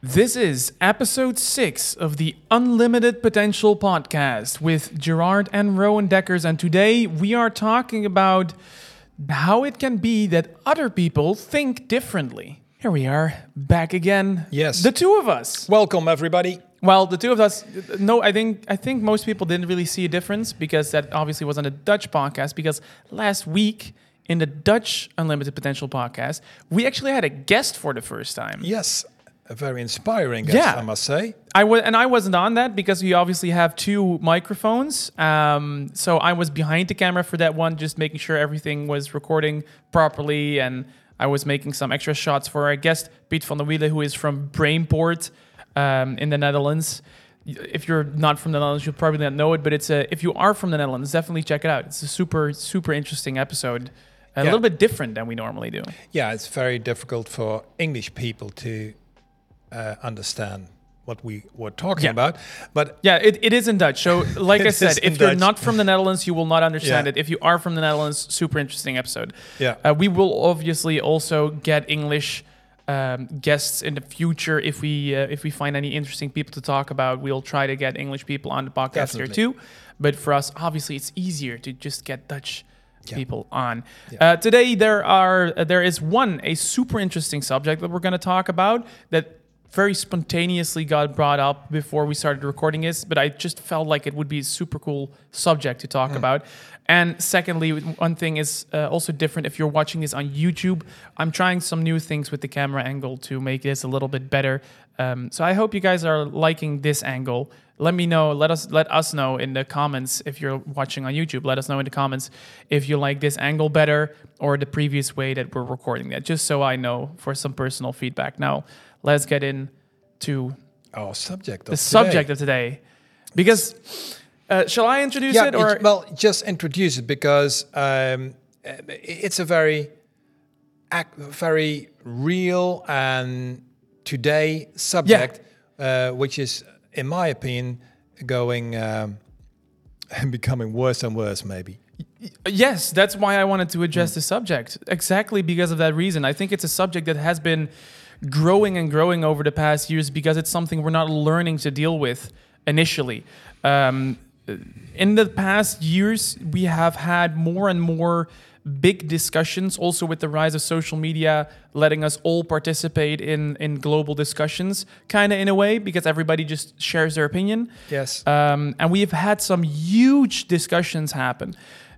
This is episode six of the Unlimited Potential podcast with Gerard and Rowen Dekkers. And today we are talking about how it can be that other people think differently. Here we are, back again. Yes. The two of us. Welcome, everybody. Well, the two of us. No, I think I think most people didn't really see a difference because that obviously was on a Dutch podcast. Because last week in the Dutch Unlimited Potential podcast, we actually had a guest for the first time. Yes, very inspiring guest, Yeah. I must say. I was, and I wasn't on that because we obviously have two microphones. Um, so I was behind the camera for that one, just making sure everything was recording properly, and I was making some extra shots for our guest Piet van der Wielen, who is from Brainport um, in the Netherlands. If you're not from the Netherlands, you'll probably not know it, but it's a. If you are from the Netherlands, definitely check it out. It's a super, super interesting episode. A Yeah. little bit different than we normally do. Yeah, it's very difficult for English people to uh, understand what we were talking Yeah. about. But Yeah, it, it is in Dutch. So, like I said, if you're Dutch. not from the Netherlands, you will not understand Yeah. it. If you are from the Netherlands, super interesting episode. yeah, Uh, we will obviously also get English um, guests in the future if we uh, if we find any interesting people to talk about. We'll try to get English people on the podcast here too. But for us, obviously, it's easier to just get Dutch Yeah. people on. Uh, today, there are uh, there is one a super interesting subject that we're going to talk about that very spontaneously got brought up before we started recording this, but I just felt like it would be a super cool subject to talk about. And secondly, one thing is uh, also different if you're watching this on YouTube. I'm trying some new things with the camera angle to make this a little bit better. Um, so I hope you guys are liking this angle. Let me know. Let us let us know in the comments if you're watching on YouTube. Let us know in the comments if you like this angle better or the previous way that we're recording that. Just so I know for some personal feedback. Now, let's get in to our subject. the Of subject of today, because uh, shall I introduce yeah, it or it- well, just introduce it because um, it's a very, ac- very real and today subject, uh, which is, in my opinion, going um, and becoming worse and worse. Maybe. Yes, that's why I wanted to address the subject. Exactly because of that reason. I think it's a subject that has been growing and growing over the past years because it's something we're not learning to deal with initially. Um, in the past years, we have had more and more big discussions, also with the rise of social media, letting us all participate in, in global discussions, kind of in a way, because everybody just shares their opinion. Yes. Um, and we have had some huge discussions happen.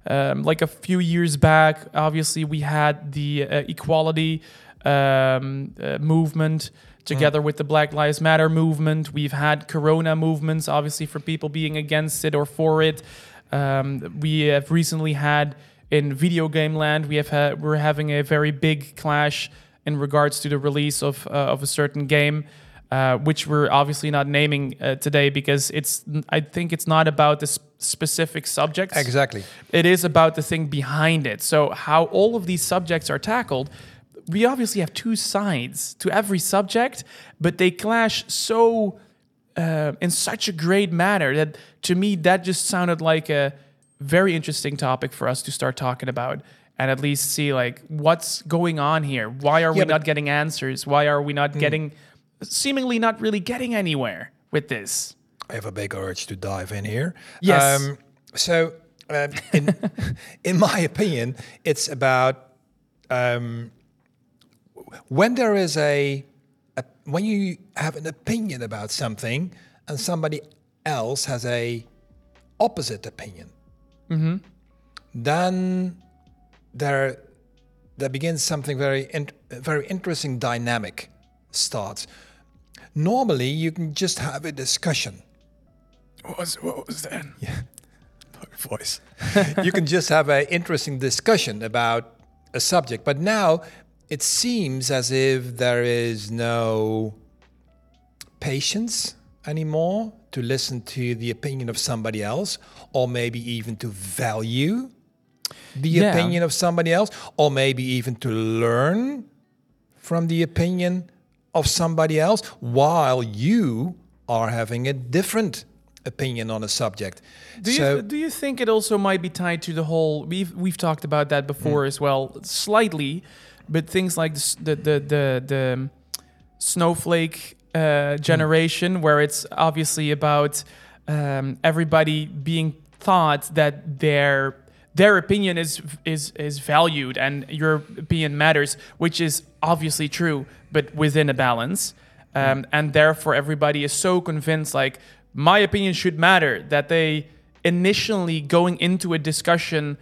Um, like a few years back, obviously, we had the uh, equality um, uh, movement together with the Black Lives Matter movement. We've had Corona movements, obviously, for people being against it or for it. Um, we have recently had in video game land, we have had, we're having a very big clash in regards to the release of uh, of a certain game uh, which we're obviously not naming uh, today because it's I think it's not about the s- specific subjects. Exactly. It is about the thing behind it. So how all of these subjects are tackled. We obviously have two sides to every subject, but they clash so uh, in such a great manner that to me that just sounded like a very interesting topic for us to start talking about and at least see like what's going on here. Why are we Yeah, but- not getting answers? Why are we not getting seemingly not really getting anywhere with this? I have a big urge to dive in here. Yes. Um, so, um, in, in my opinion, it's about um, when there is a, a when you have an opinion about something and somebody else has a opposite opinion. Mm-hmm. Then there there begins something very in, very interesting dynamic starts. Normally, you can just have a discussion What was what was that? voice. you can just have an interesting discussion about a subject, but now it seems as if there is no patience anymore to listen to the opinion of somebody else, or maybe even to value the Yeah. opinion of somebody else, or maybe even to learn from the opinion of somebody else while you are having a different opinion on a subject. Do you so, do you think it also might be tied to the whole? We've we've talked about that before mm. as well, slightly, but things like the the the the, the snowflake uh, generation where it's obviously about um, everybody being thought that their their opinion is is is valued and your opinion matters, which is obviously true, but within a balance. Um, and therefore, everybody is so convinced, like my opinion should matter, that they initially going into a discussion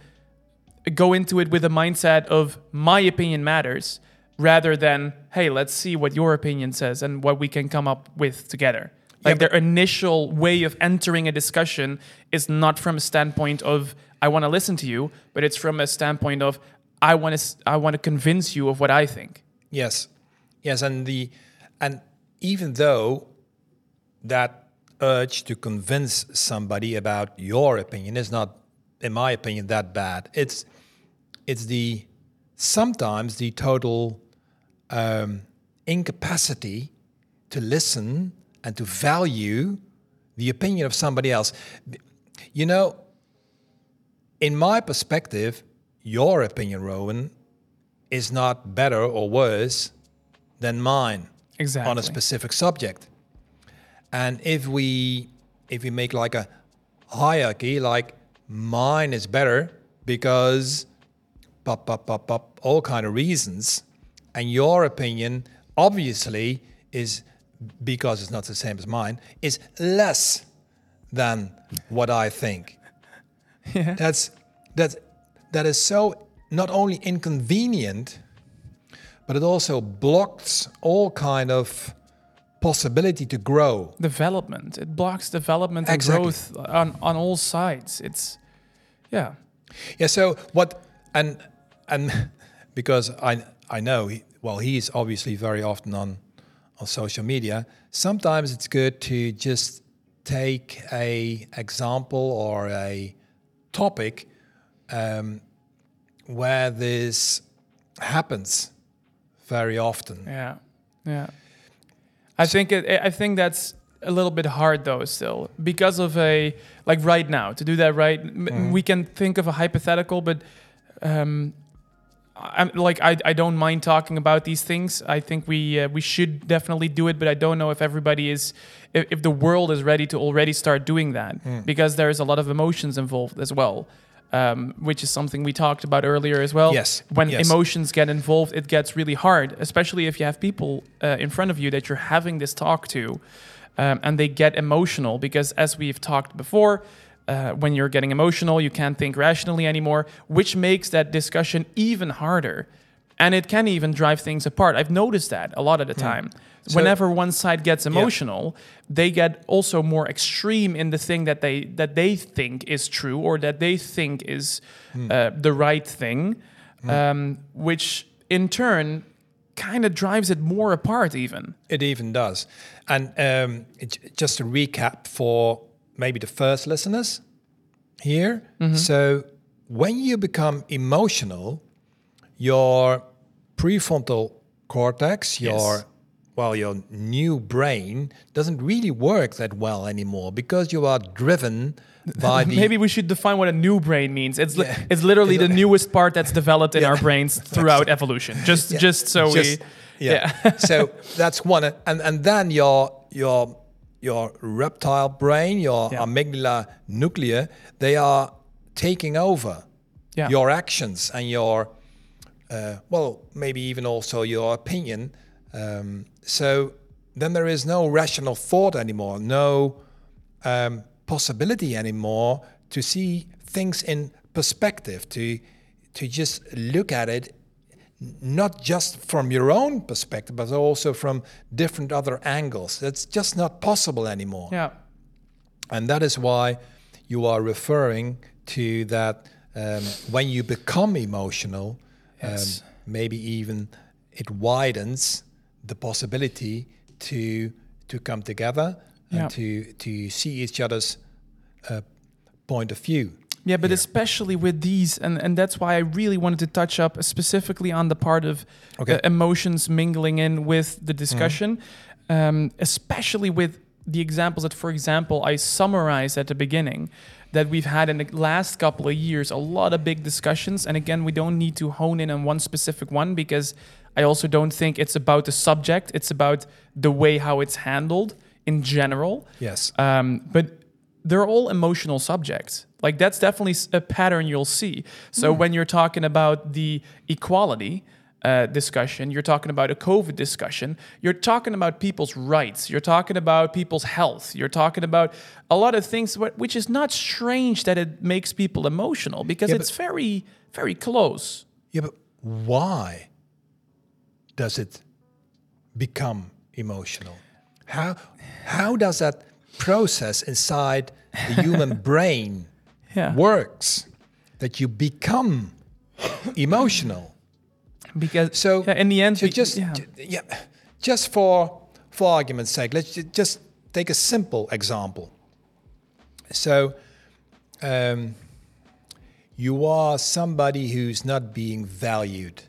go into it with a mindset of my opinion matters rather than hey let's see what your opinion says and what we can come up with together. Like but- their initial way of entering a discussion is not from a standpoint of i want to listen to you but it's from a standpoint of i want to i want to convince you of what i think. Yes, yes, and the and even though that urge to convince somebody about your opinion is not, in my opinion, that bad. It's it's the sometimes the total um, incapacity to listen and to value the opinion of somebody else. You know, in my perspective, your opinion, Rowen, is not better or worse than mine exactly on a specific subject. And if we if we make like a hierarchy, like mine is better because pop pop pop pop all kind of reasons, and your opinion obviously is because it's not the same as mine is less than what I think. Yeah. That's that that is so not only inconvenient, but it also blocks all kind of possibility to grow. development it blocks development and Exactly. growth on on all sides it's yeah Yeah. So what and and because I I know he, well he's obviously very often on on social media. Sometimes it's good to just take a example or a topic um, where this happens very often. Yeah, yeah. I think it, I think that's a little bit hard though still because of a like right now to do that right. m We can think of a hypothetical, but um, I'm like I, I don't mind talking about these things. I think we uh, we should definitely do it, but I don't know if everybody is if, if the world is ready to already start doing that because there's a lot of emotions involved as well. Um, which is something we talked about earlier as well. Yes, When yes. emotions get involved, it gets really hard, especially if you have people uh, in front of you that you're having this talk to, um, and they get emotional because, as we've talked before, uh, when you're getting emotional, you can't think rationally anymore, which makes that discussion even harder. And it can even drive things apart. I've noticed that a lot of the time. So- Whenever one side gets emotional, they get also more extreme in the thing that they that they think is true or that they think is uh, the right thing, um, which in turn kind of drives it more apart. Even It even does. And um, it, just to recap for maybe the first listeners here. So, when you become emotional, your prefrontal cortex, your well, your new brain doesn't really work that well anymore because you are driven by the maybe we should define what a new brain means. It's li- it's literally the newest part that's developed in our brains throughout evolution. Just just so Just- we yeah. so that's one, and and then your your your reptile brain, your Yeah. amygdala nuclear, they are taking over Yeah. your actions and your uh, well, maybe even also your opinion. Um, so then there is no rational thought anymore, no um, possibility anymore to see things in perspective, to to just look at it not just from your own perspective, but also from different other angles. That's just not possible anymore. yeah. And that is why you are referring to that um, when you become emotional, Yes. um, maybe even it widens the possibility to to come together Yeah. and to to see each other's uh, point of view. Yeah, but especially with these, and, and that's why I really wanted to touch up specifically on the part of Okay. uh, emotions mingling in with the discussion, um, especially with the examples that, for example, I summarized at the beginning, that we've had in the last couple of years, a lot of big discussions. And again, we don't need to hone in on one specific one because I also don't think it's about the subject, it's about the way how it's handled in general. Yes. Um, but they're all emotional subjects. Like that's definitely a pattern you'll see. So when you're talking about the equality uh, discussion, you're talking about a COVID discussion, you're talking about people's rights, you're talking about people's health, you're talking about a lot of things, which is not strange that it makes people emotional because Yeah, it's very, very close. Yeah, but why does it become emotional? How how does that process inside the human brain Yeah. works that you become emotional? Because So yeah, in the end, so we- just yeah. yeah, just for for argument's sake, let's ju- just take a simple example. So, um, you are somebody who's not being valued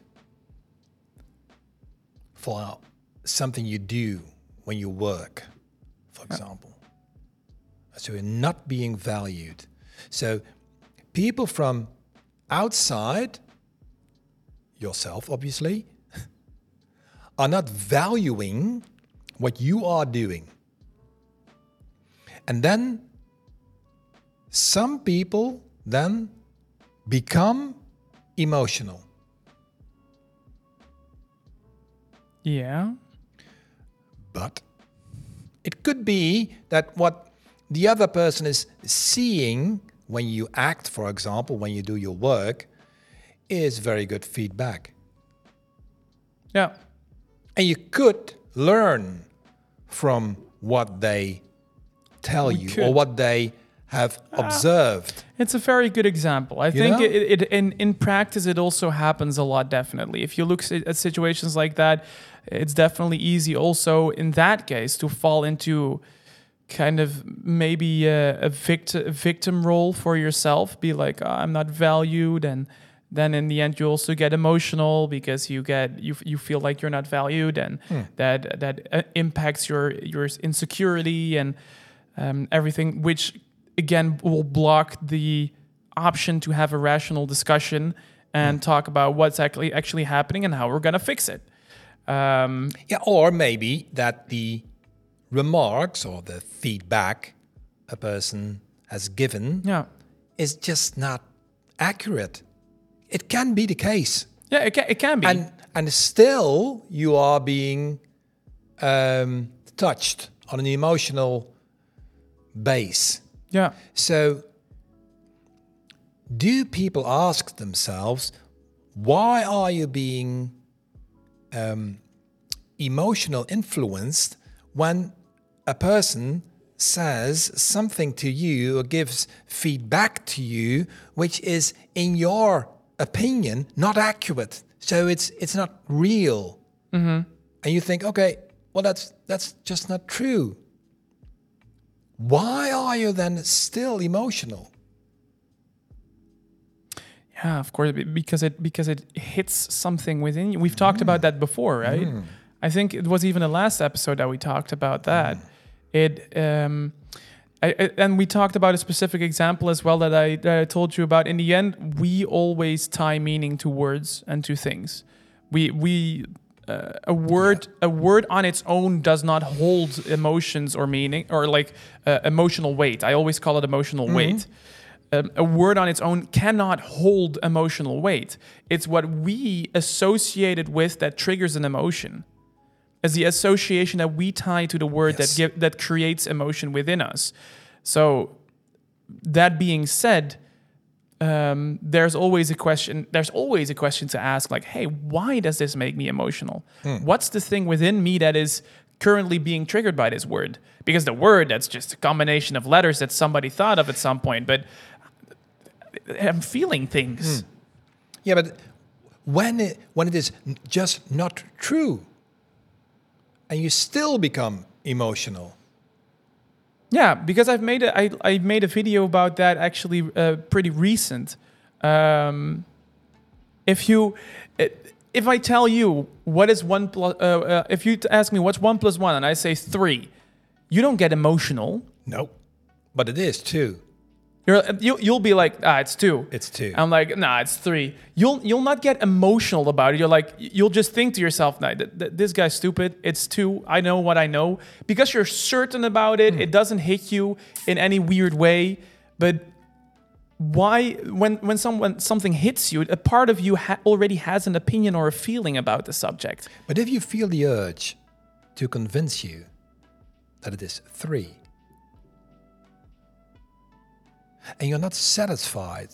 for something you do when you work, for example. So you're not being valued. So people from outside yourself, obviously, are not valuing what you are doing. And then some people then become emotional. yeah. But it could be that what the other person is seeing when you act, for example, when you do your work, is very good feedback. Yeah. And you could learn from what they tell you or what they have ah, observed. It's a very good example. I You think it, it in in practice it also happens a lot. Definitely, if you look at situations like that, it's definitely easy. Also, in that case, to fall into kind of maybe a, a victim victim role for yourself. Be like, "Oh, I'm not valued, and then in the end, you also get emotional because you get you you feel like you're not valued, and that that uh, impacts your your insecurity and um, everything, which again will block the option to have a rational discussion and talk about what's actually actually happening and how we're gonna fix it. Um, Yeah, or maybe that the remarks or the feedback a person has given yeah, is just not accurate. It can be the case. yeah, it can, it can be. and and still you are being um, touched on an emotional base. yeah, So, do people ask themselves, why are you being um, emotional influenced when a person says something to you or gives feedback to you which is, in your opinion, not accurate? So it's it's not real, mm-hmm. and you think, okay, well that's that's just not true. Why are you then still emotional? yeah, of course, because it because it hits something within you. We've talked about mm. that before, right? Mm. I think it was even the last episode that we talked about that. Mm. It um, I, I- and we talked about a specific example as well that I, that I told you about. In the end, we always tie meaning to words and to things. We we uh, a word a word on its own does not hold emotions or meaning or like uh, emotional weight. I always call it emotional weight. Um, a word on its own cannot hold emotional weight. It's what we associate it with that triggers an emotion as the association that we tie to the word Yes. that give, that creates emotion within us. So that being said, um, there's always a question. There's always a question to ask, like, "Hey, why does this make me emotional? What's the thing within me that is currently being triggered by this word? Because the word that's just a combination of letters that somebody thought of at some point, but I'm feeling things. Yeah, but when it, when it is just not true, and you still become emotional. Yeah, because I've made a, I, I made a video about that actually uh, pretty recent. Um, if you if I tell you what is one plus, uh, uh, if you ask me what's one plus one, and I say three, you don't get emotional. Nope. But it is two. You're, you, you'll be like, ah, it's two. It's two. I'm like, nah, it's three. You'll you'll not get emotional about it. You're like, you'll just think to yourself, nah, th- th- this guy's stupid. It's two. I know what I know because you're certain about it. It doesn't hit you in any weird way. But why, when when someone something hits you, a part of you ha- already has an opinion or a feeling about the subject. But if you feel the urge to convince you that it is three, and you're not satisfied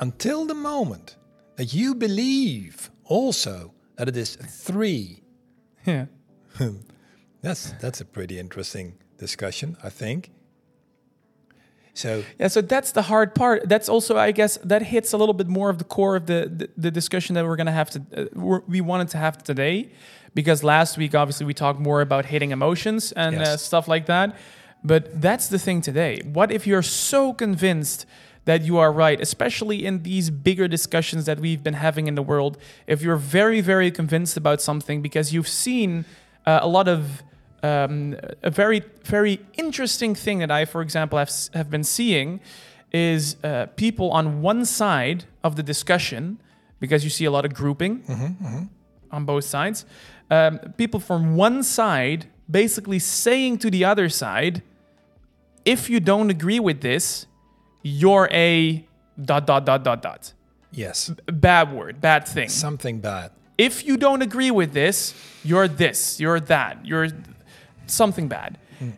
until the moment that you believe also that it is three, Yeah. that's that's a pretty interesting discussion, I think. So Yeah, so that's the hard part. That's also, I guess, that hits a little bit more of the core of the the, the discussion that we're gonna have to uh, we wanted to have today, because last week obviously we talked more about hitting emotions and uh, stuff like that. But that's the thing today. What if you're so convinced that you are right, especially in these bigger discussions that we've been having in the world? If you're very, very convinced about something because you've seen uh, a lot of um, a very very interesting thing that I, for example, have have been seeing is uh, people on one side of the discussion because you see a lot of grouping on both sides. Um, people from one side basically saying to the other side, if you don't agree with this, you're a dot dot dot dot dot yes, bad word, bad thing something bad. if you don't agree with this, you're this, you're that, you're something bad. Hmm.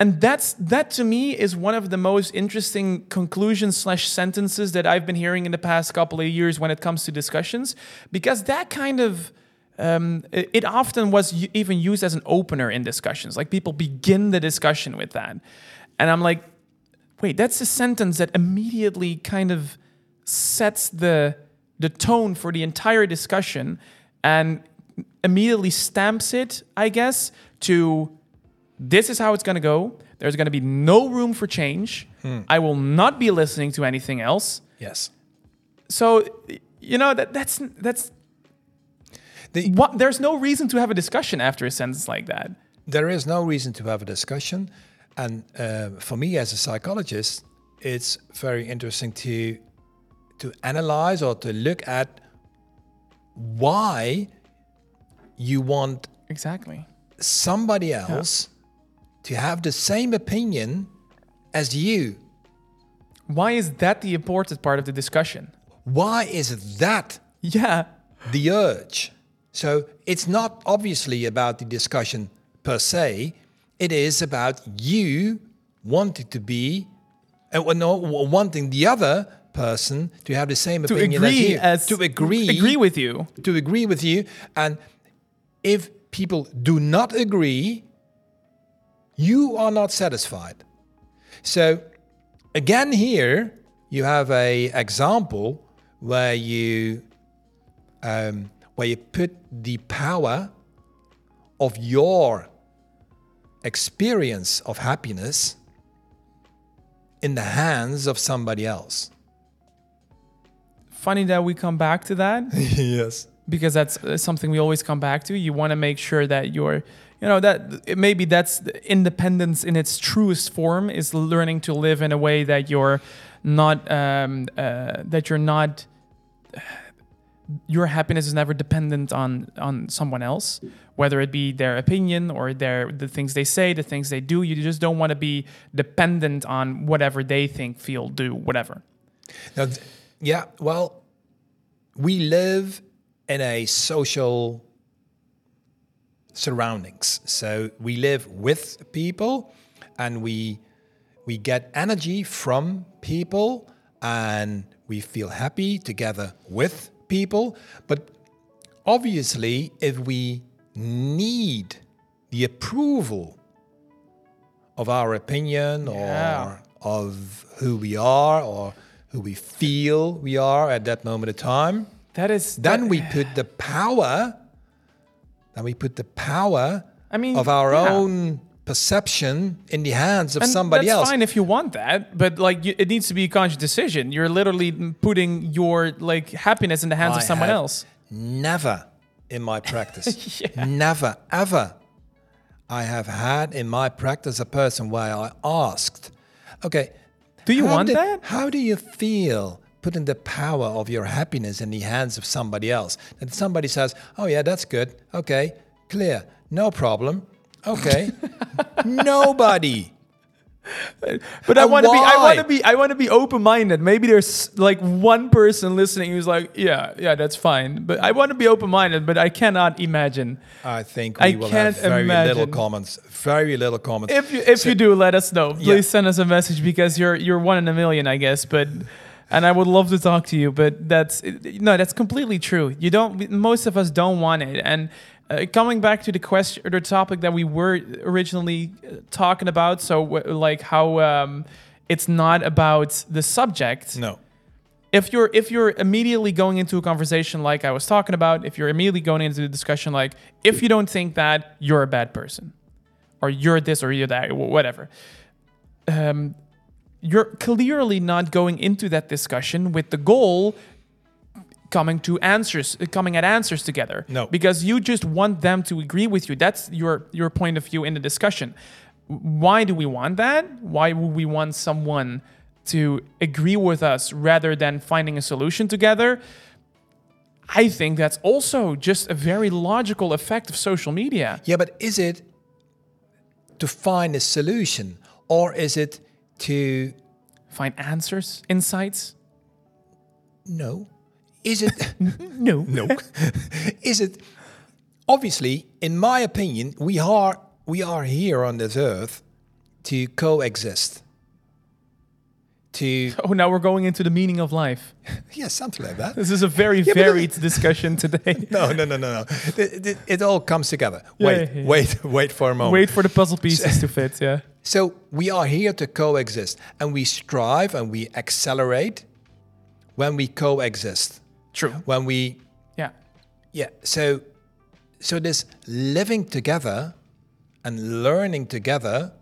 And that's that to me is one of the most interesting conclusions slash sentences that I've been hearing in the past couple of years when it comes to discussions, because that kind of um, it it often was even used as an opener in discussions. Like people begin the discussion with that, and I'm like, wait, that's a sentence that immediately kind of sets the the tone for the entire discussion and immediately stamps it, I guess, to this is how it's going to go. There's going to be no room for change. I will not be listening to anything else. Yes. So, you know that that's that's The, what. There's no reason to have a discussion after a sentence like that. there is no reason to have a discussion. And uh, for me, as a psychologist, it's very interesting to to analyze or to look at why you want Exactly. somebody else to have the same opinion as you. Why is that the important part of the discussion? Why is that Yeah. the urge? So it's not obviously about the discussion per se. It is about you wanting to be, uh, no, wanting the other person to have the same To opinion as you. as to agree, agree with you. to agree with you. And if people do not agree, you are not satisfied. So again, here you have a example where you um, where you put the power of your experience of happiness in the hands of somebody else. Funny that we come back to that. yes. because that's uh, something we always come back to. You want to make sure that you're, you know, that maybe that's independence in its truest form is learning to live in a way that you're not, um, uh, that you're not, your happiness is never dependent on on someone else, whether it be their opinion or their the things they say, the things they do. You just don't want to be dependent on whatever they think, feel, do, whatever. Now, yeah, well, we live in a social surroundings. So we live with people and we we get energy from people and we feel happy together with people. But obviously, if we need the approval of our opinion Yeah. or of who we are or who we feel we are at that moment of time, That is then that- we put the power then we put the power I mean, of our yeah. own perception in the hands of And somebody that's else fine if you want that, but like you, it needs to be a conscious decision. You're literally putting your like happiness in the hands of someone else. never in my practice Yeah. never ever I have had in my practice a person where I asked, okay, Do you want did- that? How do you feel putting the power of your happiness in the hands of somebody else? And somebody says, oh, yeah, that's good. Okay, clear. No problem. Okay. Nobody. But I want to be I want to be I want to be open-minded. Maybe there's like one person listening who's like, yeah, yeah, that's fine. But I want to be open-minded, but I cannot imagine. I think we I will can't have very little comments. Very little comments. If you if you do, let us know. Please Yeah. send us a message because you're you're one in a million, I guess. But and I would love to talk to you. But that's no, that's completely true. You don't. Most of us don't want it. And uh, coming back to the question or the topic that we were originally uh, talking about, so w- like how um, it's not about the subject no. if you're if you're immediately going into a conversation like I was talking about, if you're immediately going into the discussion like if you don't think that you're a bad person, or you're this or you're that, wh- whatever, um, you're clearly not going into that discussion with the goal coming to answers uh, coming at answers together. No. because you just want them to agree with you. That's your your point of view in the discussion. Why do we want that? Why would we want someone to agree with us rather than finding a solution together? I think that's also just a very logical effect of social media. Yeah, but is it to find a solution or is it to find answers insights? No? Is it no no? is it obviously in my opinion we are we are here on this earth to coexist. To oh now we're going into the meaning of life yeah, something like that. this is a very but varied discussion today No, no, no, no, no. It, it- it all comes together. Yeah, Wait, yeah, yeah. wait, wait for a moment. wait for the puzzle pieces to fit yeah So we are here to coexist, and we strive and we accelerate when we coexist. True When we, yeah yeah. So, so this living together and learning together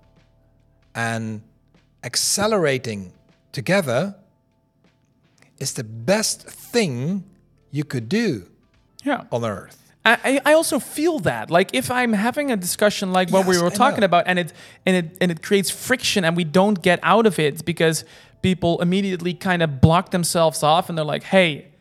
and accelerating together is the best thing you could do yeah on earth. I, I I also feel that like if I'm having a discussion like what we were talking about and it and it and it creates friction and we don't get out of it because people immediately kind of block themselves off and they're like hey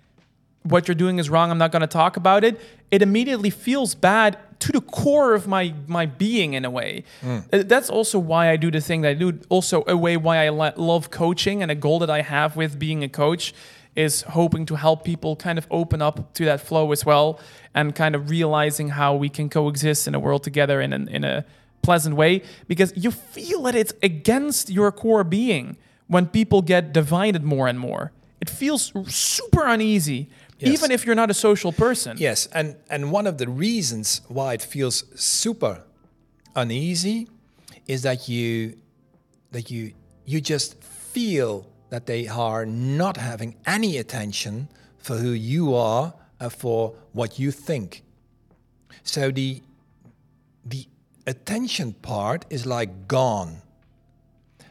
what you're doing is wrong I'm not going to talk about it it immediately feels bad to the core of my my being in a way. Hmm. Uh, that's also why I do the thing that I do. Also a way why I lo- love coaching and a goal that I have with being a coach is hoping to help people kind of open up to that flow as well and kind of realizing how we can coexist in a world together in an, in a pleasant way because you feel that it's against your core being when people get divided more and more. It feels super uneasy Yes. even if you're not a social person Yes, and, and one of the reasons why it feels super uneasy is that you that you you just feel that they are not having any attention for who you are and for what you think. So the the attention part is like gone.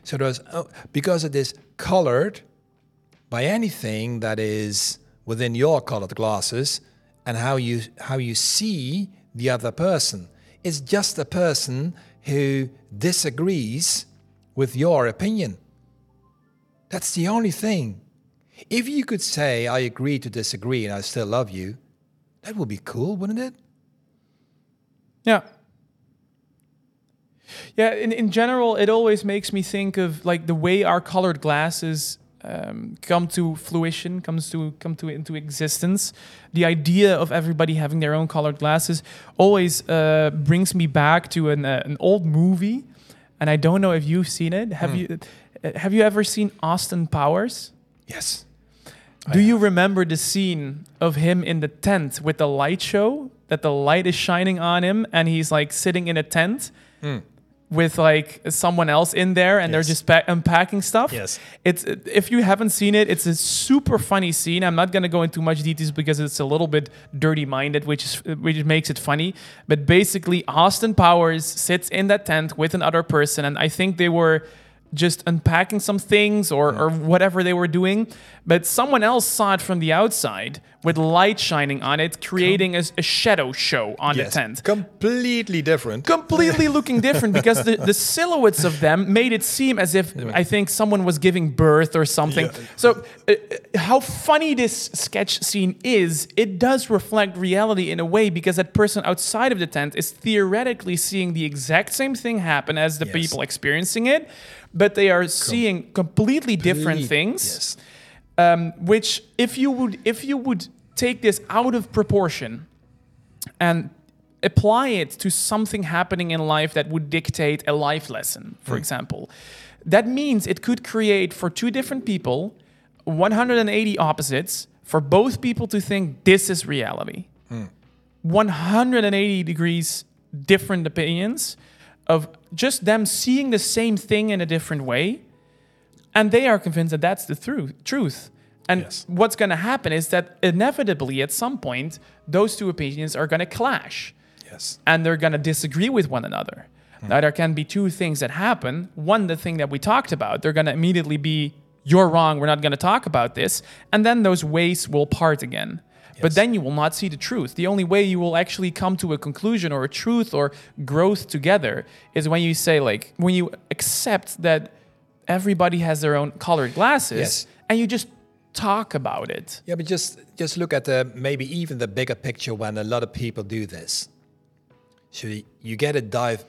So there's oh, because it is colored by anything that is within your colored glasses and how you how you see the other person. It's just a person who disagrees with your opinion. That's the only thing. If you could say I agree to disagree and I still love you, that would be cool, wouldn't it? Yeah. Yeah, in, in general, it always makes me think of like the way our colored glasses um, come to fruition, comes to come to into existence. The idea of everybody having their own colored glasses always uh, brings me back to an uh, an old movie, and I don't know if you've seen it. Have you uh, have you ever seen Austin Powers? Yes. Do you remember the scene of him in the tent with the light show? That the light is shining on him and he's like sitting in a tent with like someone else in there and they're just pa- unpacking stuff. Yes. It's if you haven't seen it, it's a super funny scene. I'm not gonna go into much details because it's a little bit dirty minded, which is which makes it funny. But basically, Austin Powers sits in that tent with another person, and I think they were just unpacking some things or, or whatever they were doing. But someone else saw it from the outside with light shining on it, creating a, a shadow show on Yes. the tent. Completely different. Completely looking different because the, the silhouettes of them made it seem as if I think someone was giving birth or something. Yeah. So, uh, uh, how funny this sketch scene is, it does reflect reality in a way because that person outside of the tent is theoretically seeing the exact same thing happen as the Yes. people experiencing it, but they are seeing completely different things Yes. um, which if you would if you would take this out of proportion and apply it to something happening in life that would dictate a life lesson for example that means it could create for two different people 180 opposites for both people to think this is reality. 180 degrees different opinions of just them seeing the same thing in a different way and they are convinced that that's the truth truth. And Yes. what's going to happen is that inevitably at some point those two opinions are going to clash. Yes. and they're going to disagree with one another. Hmm. Now there can be two things that happen. One the thing that we talked about they're going to immediately be you're wrong we're not going to talk about this. And then those ways will part again but then you will not see the truth. The only way you will actually come to a conclusion or a truth or growth together is when you say, like, when you accept that everybody has their own colored glasses Yes. and you just talk about it. Yeah, but just just look at the maybe even the bigger picture when a lot of people do this. So you get a dive,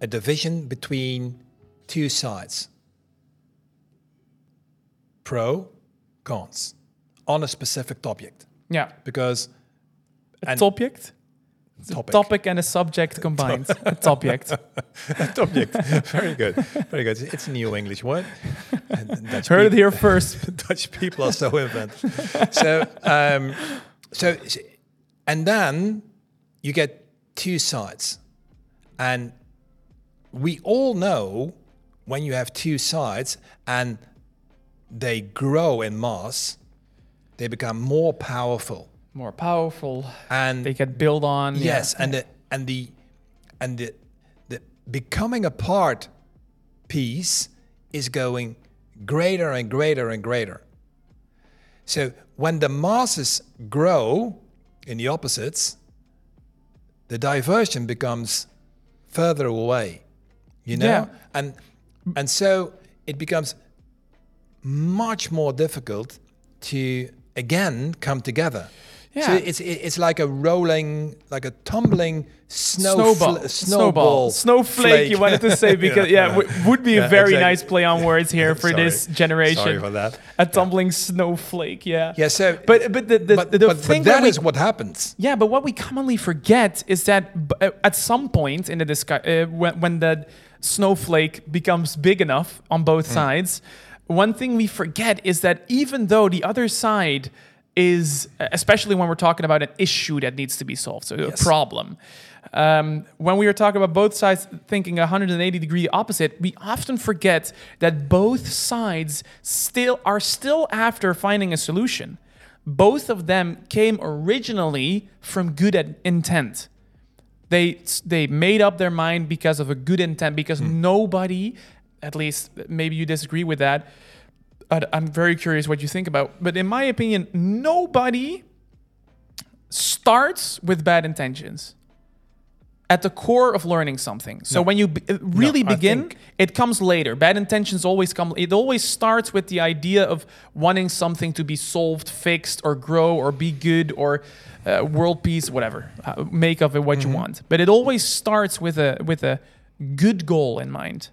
a division between two sides. Pro, cons, on a specific topic, Yeah. because A topic? topic. Topic and a subject combined. a topic. topic. Very good. Very good. It's a new English word. Dutch Heard it here first. Dutch people are so inventive. so, um, so, and then you get two sides, and we all know when you have two sides and they grow in mass, they become more powerful, More powerful. and They can build on. yeah. Yes, and the and the and the the becoming a part piece is going greater and greater and greater. So when the masses grow in the opposites, the diversion becomes further away. You know? Yeah. And and so it becomes much more difficult to again come together. So Yeah. it's it's like a rolling, like a tumbling snow Snowball. fl- Snowball. Snowflake, you wanted to say because, yeah, Yeah. w- would be a very exactly. nice play on words here for this generation. Sorry for that. A tumbling snowflake, yeah. Yeah. So, But but the the, but, the, but, but thing that that we, is what happens. yeah, but what we commonly forget is that b- uh, at some point in the discu- uh, when, when the snowflake becomes big enough on both Hmm. sides, one thing we forget is that even though the other side is, especially when we're talking about an issue that needs to be solved, so Yes. a problem. Um, when we are talking about both sides thinking 180 degree opposite, we often forget that both sides still are still after finding a solution. Both of them came originally from good intent. They they made up their mind because of a good intent. Because nobody, at least maybe you disagree with that. but I'm very curious what you think about. But in my opinion, nobody starts with bad intentions at the core of learning something. So when you be- uh, really I begin, it comes later. Bad intentions always come. It always starts with the idea of wanting something to be solved, fixed, or grow, or be good, or uh, world peace, whatever. Uh, make of it what Mm-hmm. you want. But it always starts with a with a good goal in mind.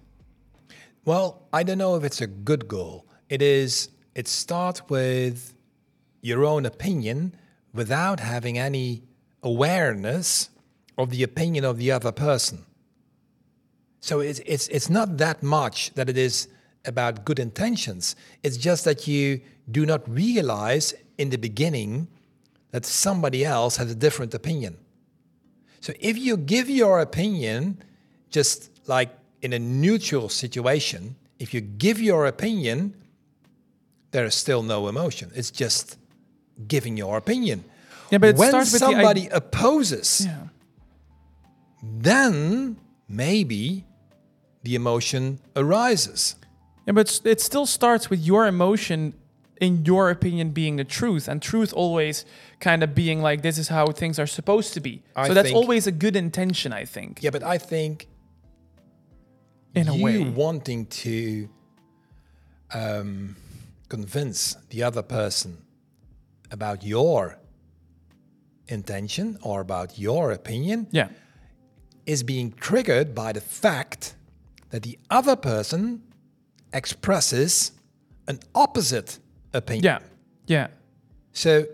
Well, I don't know if it's a good goal. It is. It starts with your own opinion without having any awareness of the opinion of the other person. So it's it's it's not that much that it is about good intentions. It's just that you do not realize in the beginning that somebody else has a different opinion. So if you give your opinion, just like in a neutral situation, if you give your opinion, there is still no emotion. It's just giving your opinion. Yeah, but when with the somebody opposes, Yeah. then maybe the emotion arises. Yeah, but it still starts with your emotion, in your opinion, being the truth, and truth always kind of being like this is how things are supposed to be. I so that's always a good intention, I think, Yeah, but I think in a you way. wanting to um, convince the other person about your intention or about your opinion Yeah, is being triggered by the fact that the other person expresses an opposite opinion. yeah, yeah. So,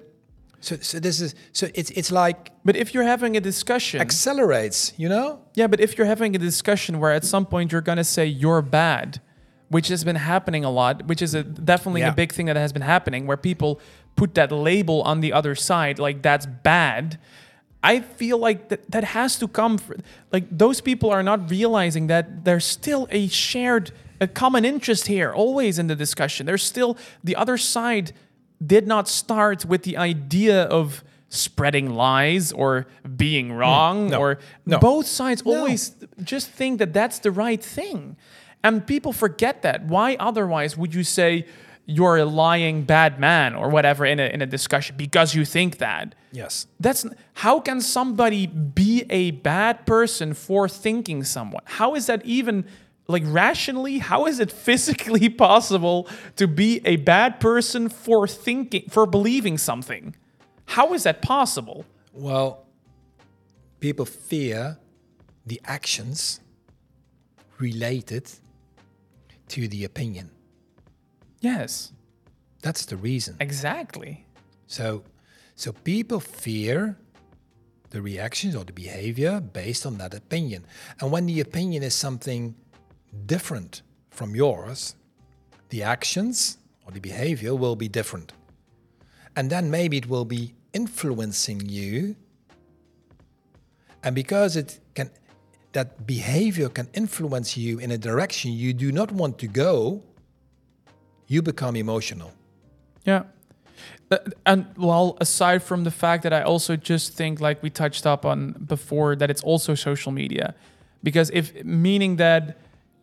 so, so this is so it's it's like But if you're having a discussion, accelerates, you know? yeah, but if you're having a discussion where at some point you're gonna say you're bad, which has been happening a lot, which is a, definitely Yeah. a big thing that has been happening, where people put that label on the other side, like that's bad. I feel like that, that has to come, fr like those people are not realizing that there's still a shared, a common interest here, always in the discussion. There's still the other side did not start with the idea of spreading lies or being wrong Hmm. No. or No. both sides always just think that that's the right thing and people forget that why otherwise would you say you're a lying bad man or whatever in a, in a discussion because you think that Yes. that's how can somebody be a bad person for thinking someone how is that even like rationally how is it physically possible to be a bad person for thinking for believing something how is that possible Well, people fear the actions related to the opinion. yes That's the reason. exactly So, so people fear the reactions or the behavior based on that opinion. And when the opinion is something different from yours, the actions or the behavior will be different. And then maybe it will be influencing you. And because it can that behavior can influence you in a direction you do not want to go, you become emotional. Yeah. Uh, and well, aside from the fact that I also just think, like we touched up on before, that it's also social media, because if meaning that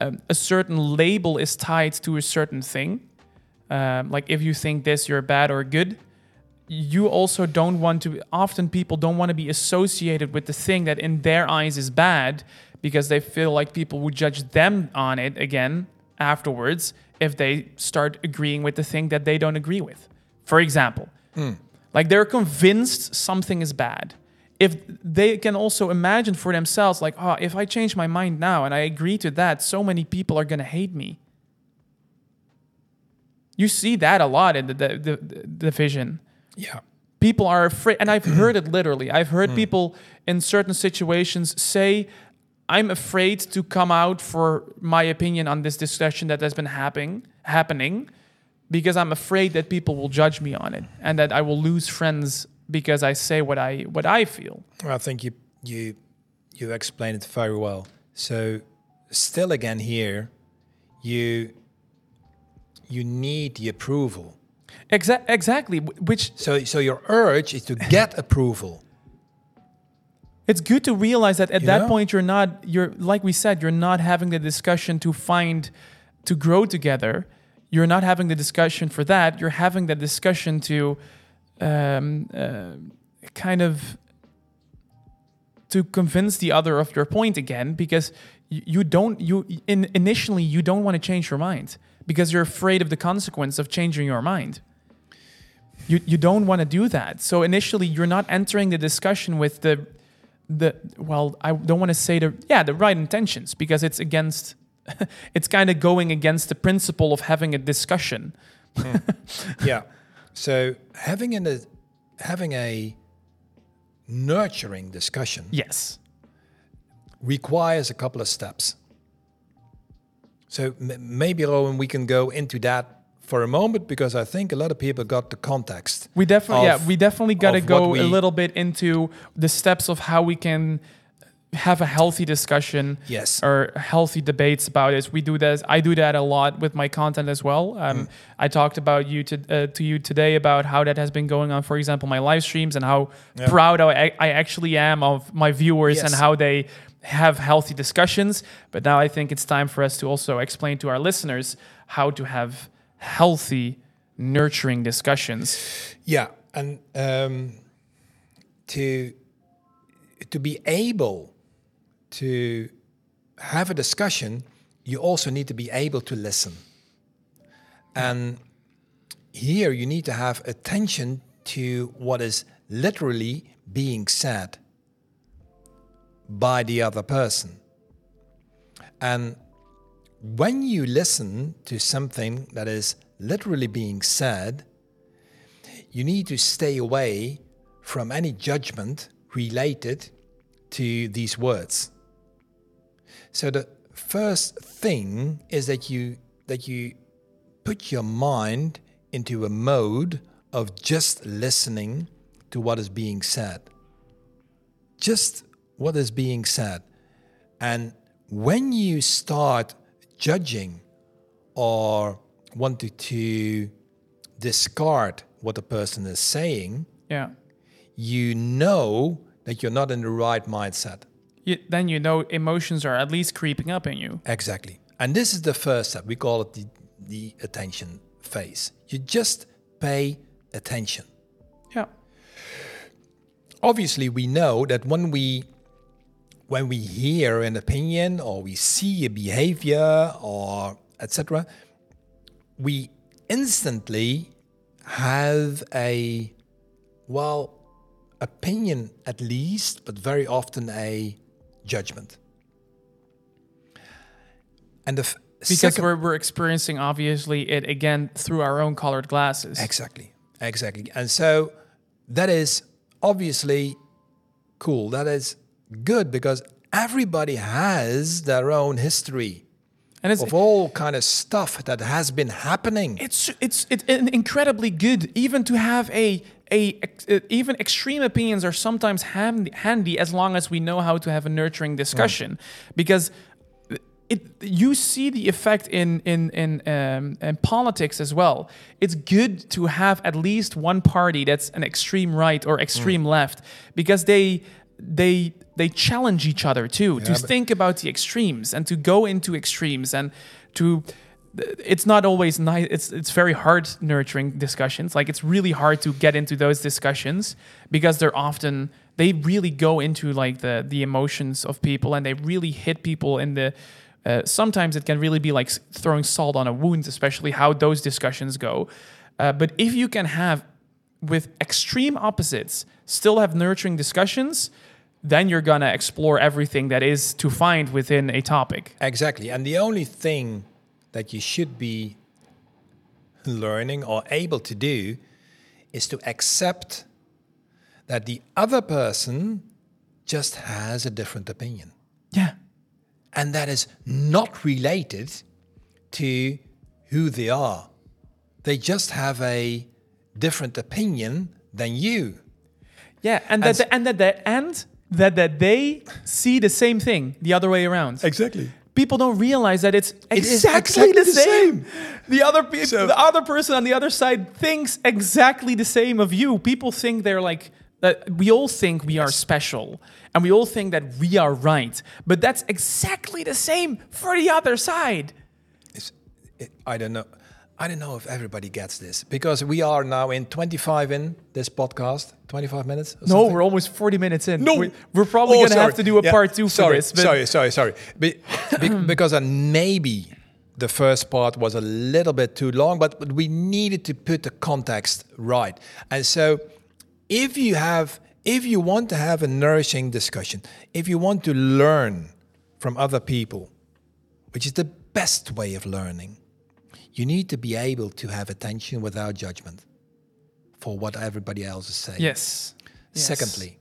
um, a certain label is tied to a certain thing, um, like if you think this, you're bad or good, you also don't want to. Often people don't want to be associated with the thing that in their eyes is bad, because they feel like people would judge them on it again afterwards if they start agreeing with the thing that they don't agree with. For example, like they're convinced something is bad. If they can also imagine for themselves, like, oh, if I change my mind now and I agree to that, so many people are going to hate me. You see that a lot in the, the, the, the division Yeah. people are afraid and i've heard it literally i've heard hmm. people in certain situations say i'm afraid to come out for my opinion on this discussion that has been happening happening because i'm afraid that people will judge me on it and that i will lose friends because i say what i what i feel Well, I think you you you explained it very well. So still again here, you you need the approval. Exa- exactly which So so your urge is to get approval. it's good to realize that at You that know? point you're not you're like we said you're not having the discussion to find to grow together you're not having the discussion for that you're having the discussion to um, uh, kind of to convince the other of your point again because you, you don't you in, initially you don't want to change your mind because you're afraid of the consequence of changing your mind. You, you don't want to do that. So initially you're not entering the discussion with the the well i don't want to say the yeah the right intentions because it's against it's kind of going against the principle of having a discussion. Yeah. So having an, a having a nurturing discussion yes requires a couple of steps. So m- maybe Rowen, we can go into that for a moment because I think a lot of people got the context. We definitely, yeah, we definitely got to go a little bit into the steps of how we can have a healthy discussion Yes. or healthy debates about it. We do that. I do that a lot with my content as well. Um, I talked about you to uh, to you today about how that has been going on. For example, my live streams and how proud I, I actually am of my viewers and how they have healthy discussions. But now I think it's time for us to also explain to our listeners how to have healthy, nurturing discussions. Yeah, and um, to to be able to have a discussion, you also need to be able to listen. And here you need to have attention to what is literally being said by the other person. And when you listen to something that is literally being said, you need to stay away from any judgment related to these words. So the first thing is that you that you put your mind into a mode of just listening to what is being said. Just what is being said. And when you start judging or wanting to discard what the person is saying, Yeah. you know that you're not in the right mindset. You, then you know emotions are at least creeping up in you. Exactly. And this is the first step. We call it the, the attention phase. You just pay attention. Yeah. Obviously, we know that when we when we hear an opinion or we see a behavior or etc., we instantly have a well opinion at least, but very often a judgment. And the f- Because second- we're, we're experiencing obviously it again through our own colored glasses. Exactly. Exactly. And so that is obviously cool. That is good because everybody has their own history and it's of all kind of stuff that has been happening. it's it's it's incredibly good even to have a a uh, even extreme opinions are sometimes handy, handy as long as we know how to have a nurturing discussion. Because it you see the effect in in in um, in politics as well. It's good to have at least one party that's an extreme right or extreme left because they they they challenge each other too. To think about the extremes and to go into extremes and to it's not always nice it's it's very hard nurturing discussions. Like it's really hard to get into those discussions because they're often they really go into like the the emotions of people and they really hit people in the uh, sometimes it can really be like throwing salt on a wound especially how those discussions go. Uh, but if you can have with extreme opposites still have nurturing discussions then you're gonna explore everything that is to find within a topic. Exactly. And the only thing that you should be learning or able to do is to accept that the other person just has a different opinion. yeah And that is not related to who they are. They just have a different opinion than you. Yeah, and that and that the and that that they see the same thing the other way around. Exactly. People don't realize that it's exactly, exactly the, the same. The other pe- So- the other person on the other side thinks exactly the same of you. People think they're like that. We all think we are special, and we all think that we are right. But that's exactly the same for the other side. It's, it, I don't know. I don't know if everybody gets this because we are now in 25 in this podcast. 25 minutes? No, something? we're almost forty minutes in. No, we, are probably Oh, gonna have to do a Yeah, part two sorry, for this. Sorry, sorry, sorry. Be, be, because uh, maybe the first part was a little bit too long, but, but we needed to put the context right. And so, if you have, if you want to have a nourishing discussion, if you want to learn from other people, which is the best way of learning, you need to be able to have attention without judgment for what everybody else is saying. yes. Yes. Secondly,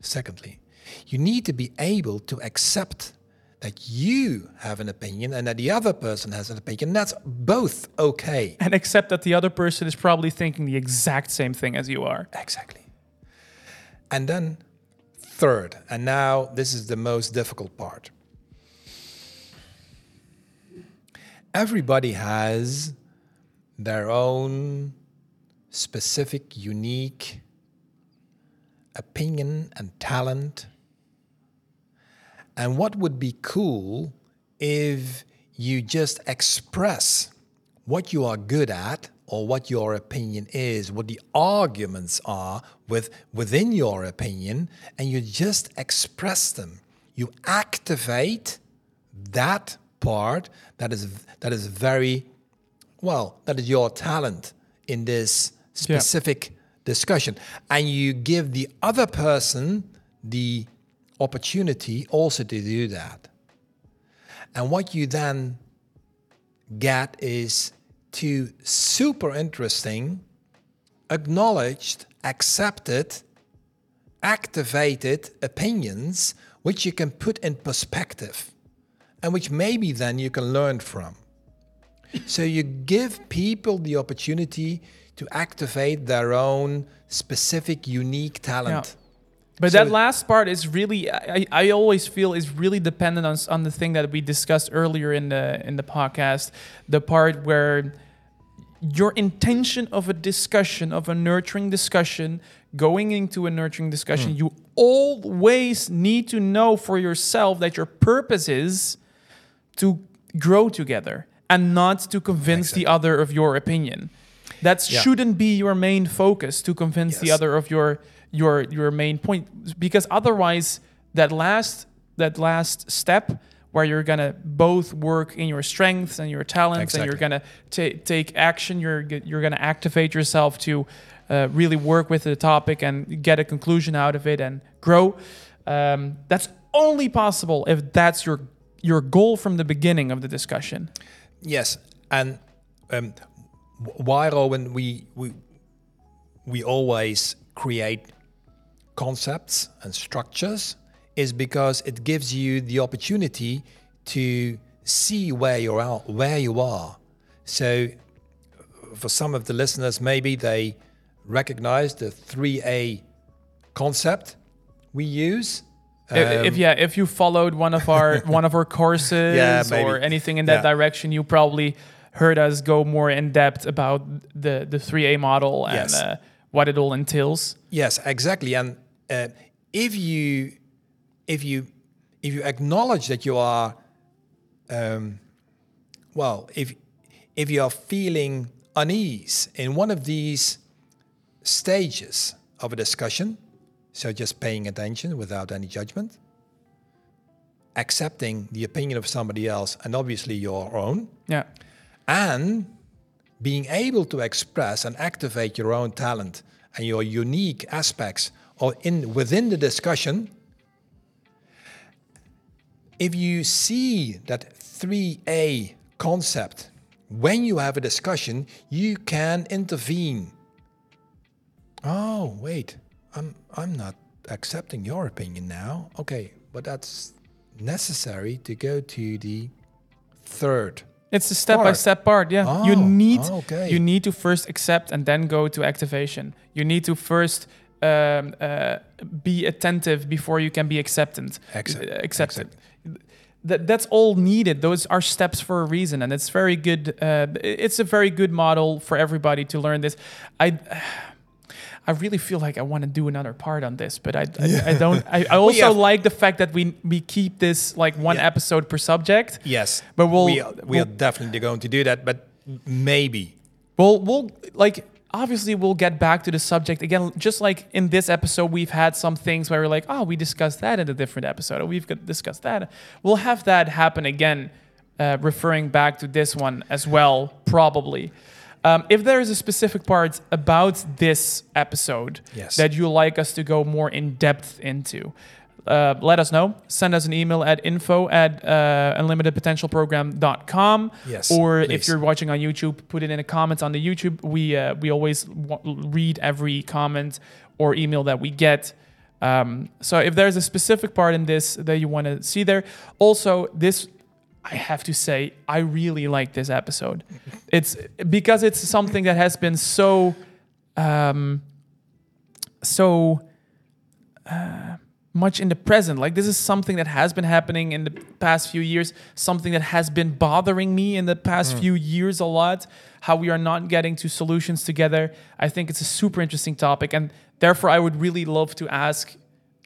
secondly, you need to be able to accept that you have an opinion and that the other person has an opinion. That's both okay. and accept that the other person is probably thinking the exact same thing as you are. Exactly. And then, third, and now this is the most difficult part. Everybody has their own specific, unique opinion and talent. And what would be cool if you just express what you are good at or what your opinion is, what the arguments are with within your opinion, and you just express them. You activate that part that is that is very well, that is your talent in this specific discussion. And you give the other person the opportunity also to do that. And what you then get is two super interesting, acknowledged, accepted, activated opinions which you can put in perspective and which maybe then you can learn from. So you give people the opportunity to activate their own specific, unique talent. Yeah. But So- that last part is really, I, I always feel is really dependent on, on the thing that we discussed earlier in the in the podcast, the part where your intention of a discussion, of a nurturing discussion, going into a nurturing discussion, mm. you always need to know for yourself that your purpose is to grow together and not to convince the other of your opinion. That Yeah. shouldn't be your main focus to convince the other of your your your main point. Because otherwise that last that last step where you're gonna both work in your strengths and your talents and you're gonna ta take action you're you're gonna activate yourself to uh, really work with the topic and get a conclusion out of it and grow. Um, that's only possible if that's your your goal from the beginning of the discussion Yes, and um, why, Rowen, we we we always create concepts and structures is because it gives you the opportunity to see where you're out, where you are. So, for some of the listeners, maybe they recognize the three A concept we use. If, if Um, yeah if you followed one of our one of our courses Yeah, or anything in that Yeah. direction you probably heard us go more in depth about the the 3a model and Yes. uh, what it all entails Yes, exactly. And uh, if you if you if you acknowledge that you are, um, well, if if you are feeling unease in one of these stages of a discussion, so just paying attention without any judgment, accepting the opinion of somebody else and obviously your own, yeah. And being able to express and activate your own talent and your unique aspects or in within the discussion. If you see that 3a concept when you have a discussion you can intervene. Oh wait i'm i'm not accepting your opinion now. Okay but that's necessary to go to the third it's a step by step part yeah. You Oh, need okay. you need to first accept and then go to activation. You need to first um, uh, be attentive before you can be acceptant Accept- uh, accepted. that, that's all needed. Those are steps for a reason and it's very good uh, it's a very good model for everybody to learn this. I I really feel like I want to do another part on this, but I I, I don't. I, I also yeah. like the fact that we we keep this like one Yeah. episode per subject. Yes, But we'll- we are, we we'll- are definitely going to do that. But maybe We'll we'll like obviously we'll get back to the subject again. Just like in this episode, we've had some things where we're like, oh, we discussed that in a different episode, or we've discussed that. We'll have that happen again, uh, referring back to this one as well, probably. Um, if there is a specific part about this episode Yes. that you like us to go more in depth into, uh, let us know. Send us an email at info at uh, unlimitedpotentialprogram.com. Yes, Or if you're watching on YouTube, put it in the comments on the YouTube. We uh, we always wa- read every comment or email that we get. Um, so if there's a specific part in this that you want to see there, also this, I have to say, I really like this episode. It's because it's something that has been so, um, so. Uh, much in the present. Like this is something that has been happening in the past few years, something that has been bothering me in the past Mm. few years a lot. How we are not getting to solutions together. I think it's a super interesting topic, and therefore I would really love to ask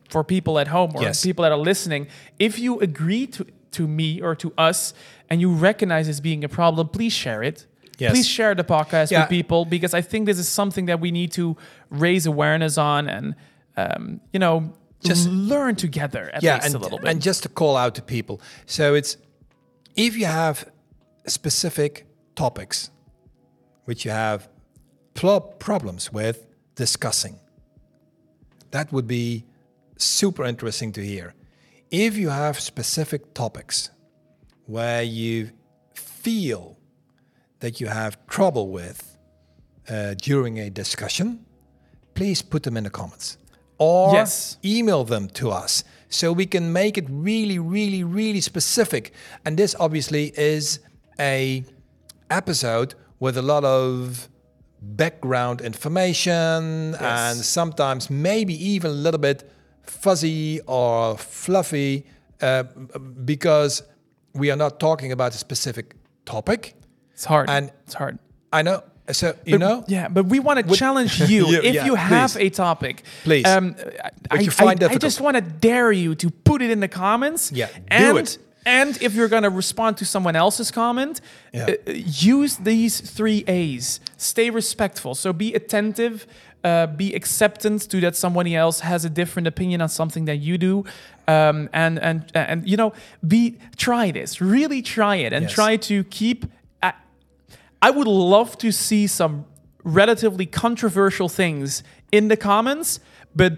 for people at home or Yes. people that are listening, if you agree to to me or to us and you recognize this being a problem, please share it. Yes. Please share the podcast Yeah. with people because I think this is something that we need to raise awareness on and um, you know Just- learn together at yeah, least and, a little bit. and just to call out to people. So it's if you have specific topics which you have problems with discussing, that would be super interesting to hear. If you have specific topics where you feel that you have trouble with uh, during a discussion, please put them in the comments or Yes. email them to us so we can make it really, really, really specific. And this obviously is a episode with a lot of background information and sometimes maybe even a little bit fuzzy or fluffy uh, because we are not talking about a specific topic. it's hard. and- it's hard. I know. So you know, Yeah, but we want to challenge you. Yeah, if yeah, you have please. a topic, Please. Um, I, you I- find I, I just want to dare you to put it in the comments. Yeah, do and, it. And if you're going to respond to someone else's comment, Yeah. uh, use these three A's. Stay respectful. So be attentive. Uh, be acceptant to that somebody else has a different opinion on something that you do, um, and and and you know, be try this. Really try it and Yes. try to keep. I, I would love to see some relatively controversial things in the comments, but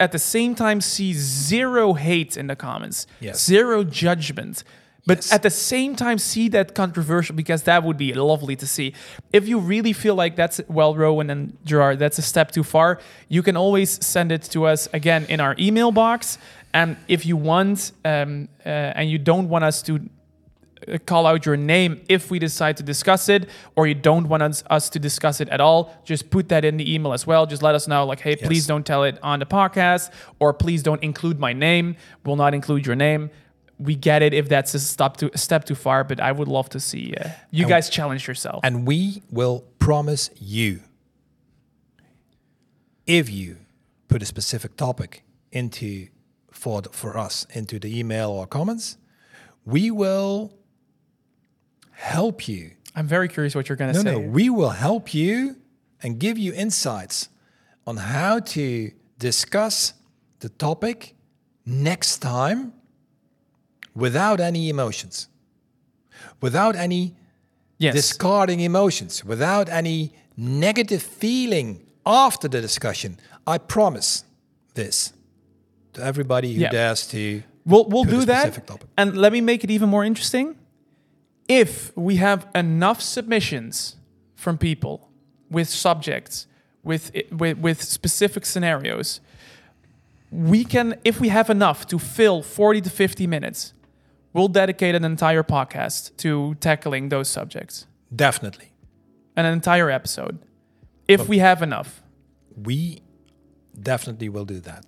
at the same time see zero hate in the comments, Yes. zero judgment. But Yes. at the same time, see that controversial because that would be lovely to see. If you really feel like that's well, Rowen and Gerard, that's a step too far, you can always send it to us again in our email box. And if you want, um, uh, and you don't want us to uh, call out your name if we decide to discuss it, or you don't want us, us to discuss it at all, just put that in the email as well. Just let us know, like, hey, please don't tell it on the podcast, or please don't include my name. We'll not include your name. We get it if that's a step too, step too far, but I would love to see uh, you And- guys challenge yourself. and we will promise you if you put a specific topic into for the, for us into the email or comments, we will help you. I'm very curious what you're going to say. No, say. no, we will help you and give you insights on how to discuss the topic next time without any emotions, without any yes. discarding emotions, without any negative feeling after the discussion. I promise this to everybody who Yeah. dares to. We'll we'll do that. topic. And let me make it even more interesting. If we have enough submissions from people with subjects, with with, with specific scenarios, we can if we have enough to fill 40 to 50 minutes, we'll dedicate an entire podcast to tackling those subjects. Definitely. An entire episode. If we have enough. We definitely will do that.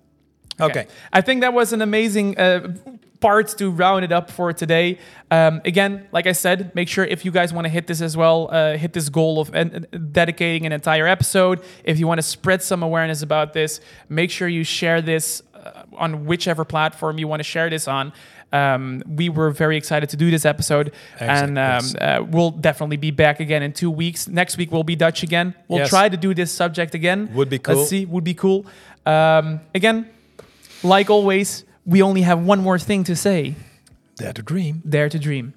Okay. I think that was an amazing uh, part to round it up for today. Um, again, like I said, make sure if you guys want to hit this as well, uh, hit this goal of uh, dedicating an entire episode. If you want to spread some awareness about this, make sure you share this uh, on whichever platform you want to share this on. Um, we were very excited to do this episode, and um, yes. uh, we'll definitely be back again in two weeks. Next week we'll be Dutch again. We'll Yes. try to do this subject again. Would be cool. Let's see, would be cool. Um, again, like always, we only have one more thing to say Dare to dream. dare to dream.